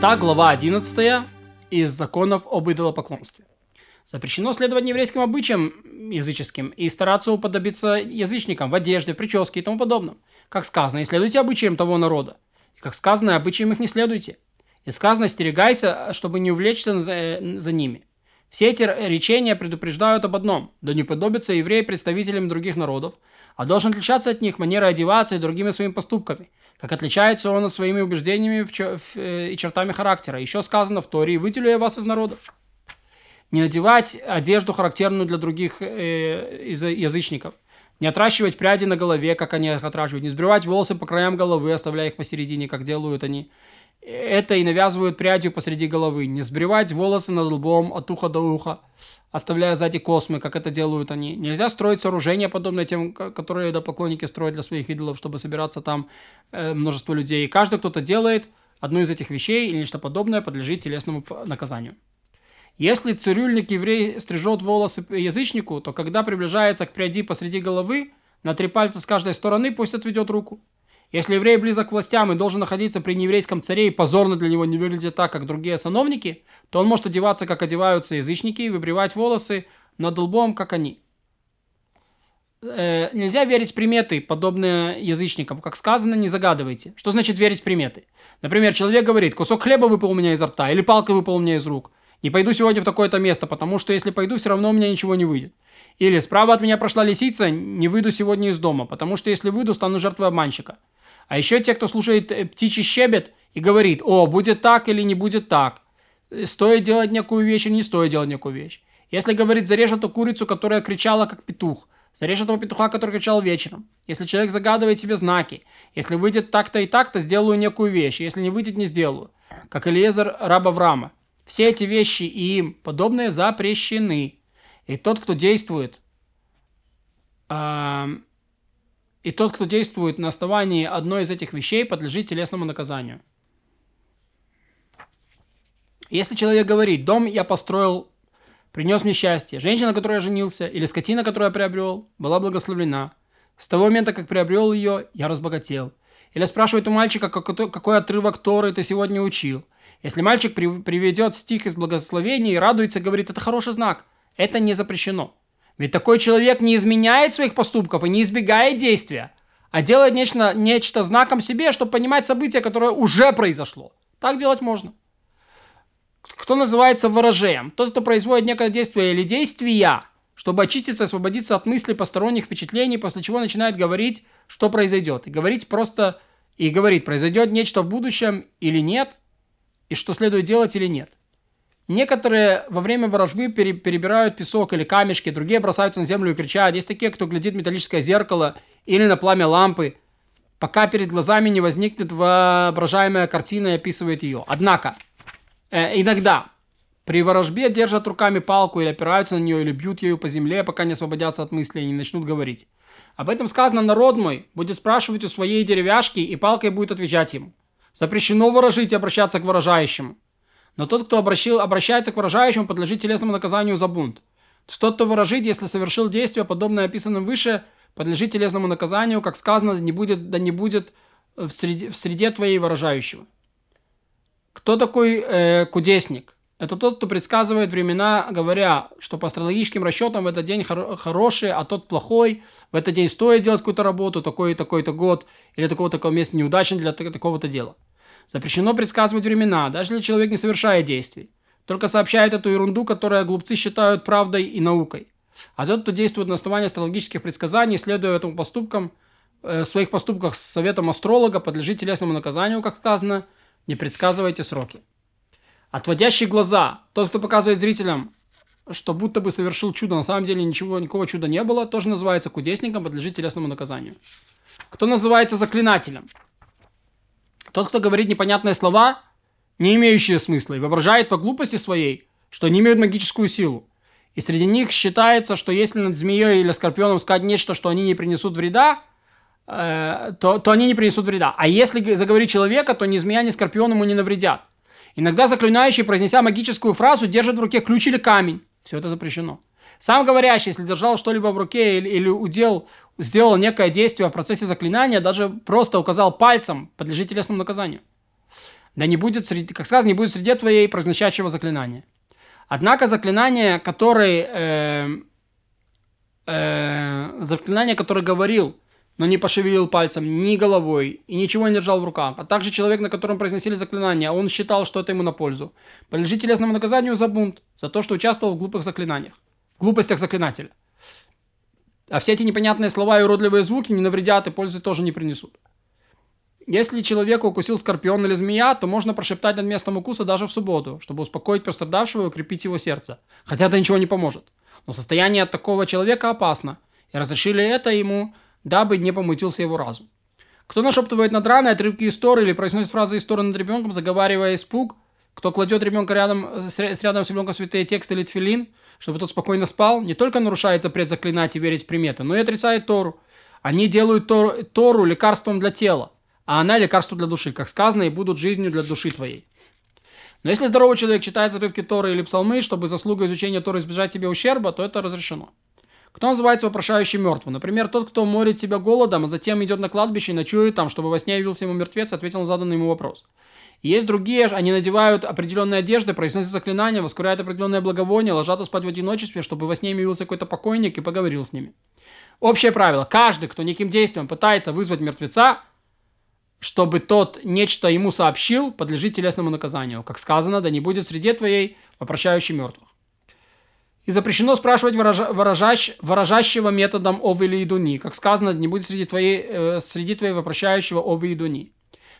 Итак, глава 11 из законов об идолопоклонстве. Запрещено следовать еврейским обычаям языческим и стараться уподобиться язычникам в одежде, в прическе и тому подобном. Как сказано, и следуйте обычаям того народа. И как сказано, обычаям их не следуйте. И сказано, стерегайся, чтобы не увлечься за, за ними. Все эти речения предупреждают об одном – да не подобится еврей представителям других народов, а должен отличаться от них манерой одеваться и другими своими поступками, как отличается он от своими убеждениями в чер- в, э, и чертами характера. Еще сказано в Торе «Выделю я вас из народов». Не надевать одежду, характерную для других э, язычников. Не отращивать пряди на голове, как они их отращивают. Не сбривать волосы по краям головы, оставляя их посередине, как делают они это и навязывают прядью посреди головы. Не сбривать волосы над лбом от уха до уха, оставляя сзади космы, как это делают они. Нельзя строить сооружения, подобные тем, которые поклонники строят для своих идолов, чтобы собираться там э, множество людей. И каждый кто-то делает одну из этих вещей или нечто подобное подлежит телесному наказанию. Если цирюльник еврей стрижет волосы язычнику, то когда приближается к пряди посреди головы, на три пальца с каждой стороны пусть отведет руку. Если еврей близок к властям и должен находиться при нееврейском царе и позорно для него не выглядит так, как другие сановники, то он может одеваться, как одеваются язычники, и выбривать волосы над лбом, как они. Э, нельзя верить приметы, подобные язычникам. Как сказано, не загадывайте. Что значит верить приметы? Например, человек говорит, кусок хлеба выпал у меня изо рта, или палка выпала у меня из рук. Не пойду сегодня в такое-то место, потому что если пойду, все равно у меня ничего не выйдет. Или справа от меня прошла лисица, не выйду сегодня из дома, потому что если выйду, стану жертвой обманщика. А еще те, кто слушает э, птичий щебет и говорит, о, будет так или не будет так. Э, стоит делать некую вещь или не стоит делать некую вещь. Если говорит, зарежь эту курицу, которая кричала как петух. Зарежь этого петуха, который кричал вечером. Если человек загадывает себе знаки. Если выйдет так-то и так-то, сделаю некую вещь. Если не выйдет, не сделаю. Как Элиезер раб Авраама. Все эти вещи и им подобные запрещены. И тот, кто действует э, и тот, кто действует на основании одной из этих вещей, подлежит телесному наказанию. Если человек говорит, дом я построил, принес мне счастье, женщина, которой я женился, или скотина, которую я приобрел, была благословлена. С того момента, как приобрел ее, я разбогател. Или спрашивает у мальчика, какой, отрывок Торы ты сегодня учил. Если мальчик при, приведет стих из благословения и радуется, говорит, это хороший знак. Это не запрещено. Ведь такой человек не изменяет своих поступков и не избегает действия, а делает нечто, нечто знаком себе, чтобы понимать событие, которое уже произошло. Так делать можно. Кто называется ворожеем? Тот, кто производит некое действие или действия, чтобы очиститься и освободиться от мыслей посторонних впечатлений, после чего начинает говорить, что произойдет. И говорить просто, и говорит, произойдет нечто в будущем или нет, и что следует делать или нет. Некоторые во время ворожбы перебирают песок или камешки, другие бросаются на землю и кричат. Есть такие, кто глядит в металлическое зеркало или на пламя лампы, пока перед глазами не возникнет воображаемая картина и описывает ее. Однако, э, иногда при ворожбе держат руками палку или опираются на нее, или бьют ею по земле, пока не освободятся от мыслей и не начнут говорить. Об этом сказано народ мой, будет спрашивать у своей деревяшки, и палкой будет отвечать ему. Запрещено ворожить и обращаться к выражающему. Но тот, кто обращил, обращается к выражающему, подлежит телесному наказанию за бунт. Тот, кто выражит, если совершил действие, подобное описанным выше, подлежит телесному наказанию, как сказано, да не будет, да не будет в среде, в среде твоей выражающего. Кто такой э, кудесник? Это тот, кто предсказывает времена, говоря, что по астрологическим расчетам в этот день хор- хороший, а тот плохой. В этот день стоит делать какую-то работу, такой и такой-то год, или такого-то места неудачен для такого-то дела. Запрещено предсказывать времена, даже если человек не совершает действий. Только сообщает эту ерунду, которую глупцы считают правдой и наукой. А тот, кто действует на основании астрологических предсказаний, следуя этим поступкам, э, в своих поступках с советом астролога, подлежит телесному наказанию, как сказано, не предсказывайте сроки. Отводящий глаза. Тот, кто показывает зрителям, что будто бы совершил чудо, на самом деле ничего, никакого чуда не было, тоже называется кудесником, подлежит телесному наказанию. Кто называется заклинателем? Тот, кто говорит непонятные слова, не имеющие смысла, и воображает по глупости своей, что они имеют магическую силу. И среди них считается, что если над змеей или скорпионом сказать нечто, что они не принесут вреда, э, то, то они не принесут вреда. А если заговорить человека, то ни змея, ни скорпион ему не навредят. Иногда заклинающий, произнеся магическую фразу, держит в руке ключ или камень. Все это запрещено. Сам говорящий, если держал что-либо в руке или, или удел, сделал некое действие в процессе заклинания, даже просто указал пальцем, подлежит телесному наказанию. Да не будет, среди, как сказано, не будет среди твоей произносящего заклинания. Однако заклинание, который, э, э, заклинание, которое говорил, но не пошевелил пальцем, ни головой и ничего не держал в руках, а также человек, на котором произносили заклинания, он считал, что это ему на пользу, подлежит телесному наказанию за бунт, за то, что участвовал в глупых заклинаниях, в глупостях заклинателя. А все эти непонятные слова и уродливые звуки не навредят и пользы тоже не принесут. Если человека укусил скорпион или змея, то можно прошептать над местом укуса даже в субботу, чтобы успокоить пострадавшего и укрепить его сердце. Хотя это ничего не поможет. Но состояние такого человека опасно, и разрешили это ему, дабы не помутился его разум. Кто нашептывает над раной отрывки истории или произносит фразы истории над ребенком, заговаривая испуг, кто кладет ребенка рядом, с рядом с ребенком святые тексты или тфилин, чтобы тот спокойно спал, не только нарушает запрет заклинать и верить приметы, но и отрицает Тору. Они делают Тору, Тору лекарством для тела, а она лекарство для души, как сказано, и будут жизнью для души твоей. Но если здоровый человек читает отрывки Торы или псалмы, чтобы заслугой изучения Торы избежать себе ущерба, то это разрешено. Кто называется вопрошающий мертвым? Например, тот, кто морит себя голодом, а затем идет на кладбище и ночует там, чтобы во сне явился ему мертвец ответил на заданный ему вопрос. Есть другие, они надевают определенные одежды, произносят заклинания, воскуряют определенное благовоние, ложатся спать в одиночестве, чтобы во сне им явился какой-то покойник и поговорил с ними. Общее правило. Каждый, кто неким действием пытается вызвать мертвеца, чтобы тот нечто ему сообщил, подлежит телесному наказанию. Как сказано, да не будет среди твоей вопрощающий мертвых. И запрещено спрашивать выража, выражащ, выражащего методом овы или идуни. Как сказано, не будет среди твоей, э, среди твоей вопрощающего овы идуни.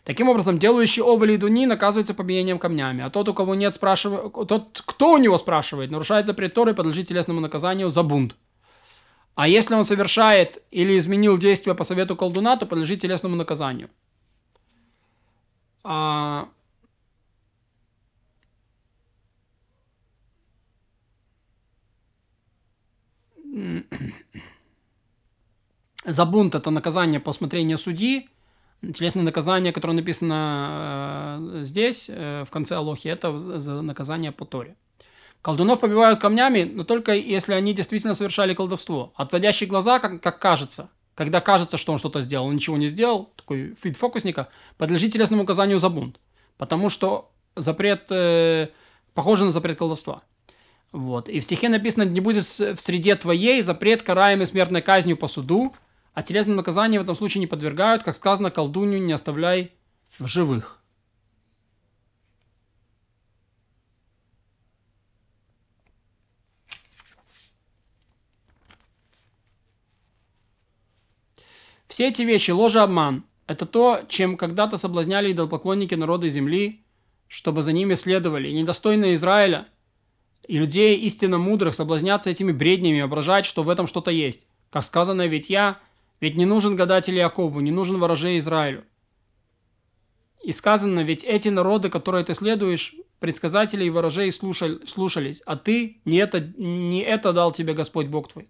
Таким образом, делающий овы или идуни наказывается побиением камнями, а тот, у кого нет, спрашивает, тот, кто у него спрашивает, нарушает запрет Торы, подлежит телесному наказанию за бунт. А если он совершает или изменил действие по совету колдуна, то подлежит телесному наказанию. А... За бунт это наказание по усмотрению судьи. Телесное наказание, которое написано э, здесь, э, в конце Алохи, это за наказание по Торе. Колдунов побивают камнями, но только если они действительно совершали колдовство. Отводящие глаза, как, как кажется, когда кажется, что он что-то сделал, он ничего не сделал, такой вид фокусника, подлежит телесному указанию за бунт. Потому что запрет э, похож на запрет колдовства. Вот. И в стихе написано, не будет в среде твоей запрет, караемый смертной казнью по суду, а телесное наказание в этом случае не подвергают, как сказано, колдунью не оставляй в живых. Все эти вещи – ложь обман. Это то, чем когда-то соблазняли идолопоклонники народа земли, чтобы за ними следовали. И недостойные Израиля и людей истинно мудрых соблазняться этими бреднями и воображать, что в этом что-то есть. Как сказано, ведь я, ведь не нужен гадатель Якову, не нужен ворожей Израилю. И сказано, ведь эти народы, которые ты следуешь, предсказатели и ворожей слушали, слушались, а ты не это, не это дал тебе Господь Бог твой.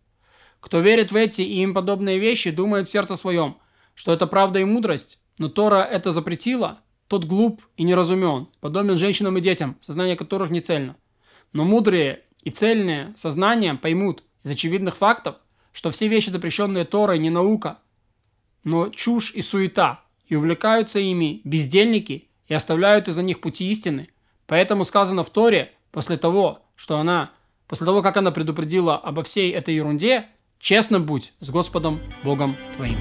Кто верит в эти и им подобные вещи, думает в сердце своем, что это правда и мудрость, но Тора это запретила, тот глуп и неразумен, подобен женщинам и детям, сознание которых не цельно. Но мудрые и цельные сознанием поймут из очевидных фактов, что все вещи, запрещенные Торой, не наука, но чушь и суета, и увлекаются ими бездельники и оставляют из-за них пути истины. Поэтому сказано в Торе, после того, что она, после того, как она предупредила обо всей этой ерунде, Честно будь с Господом Богом твоим.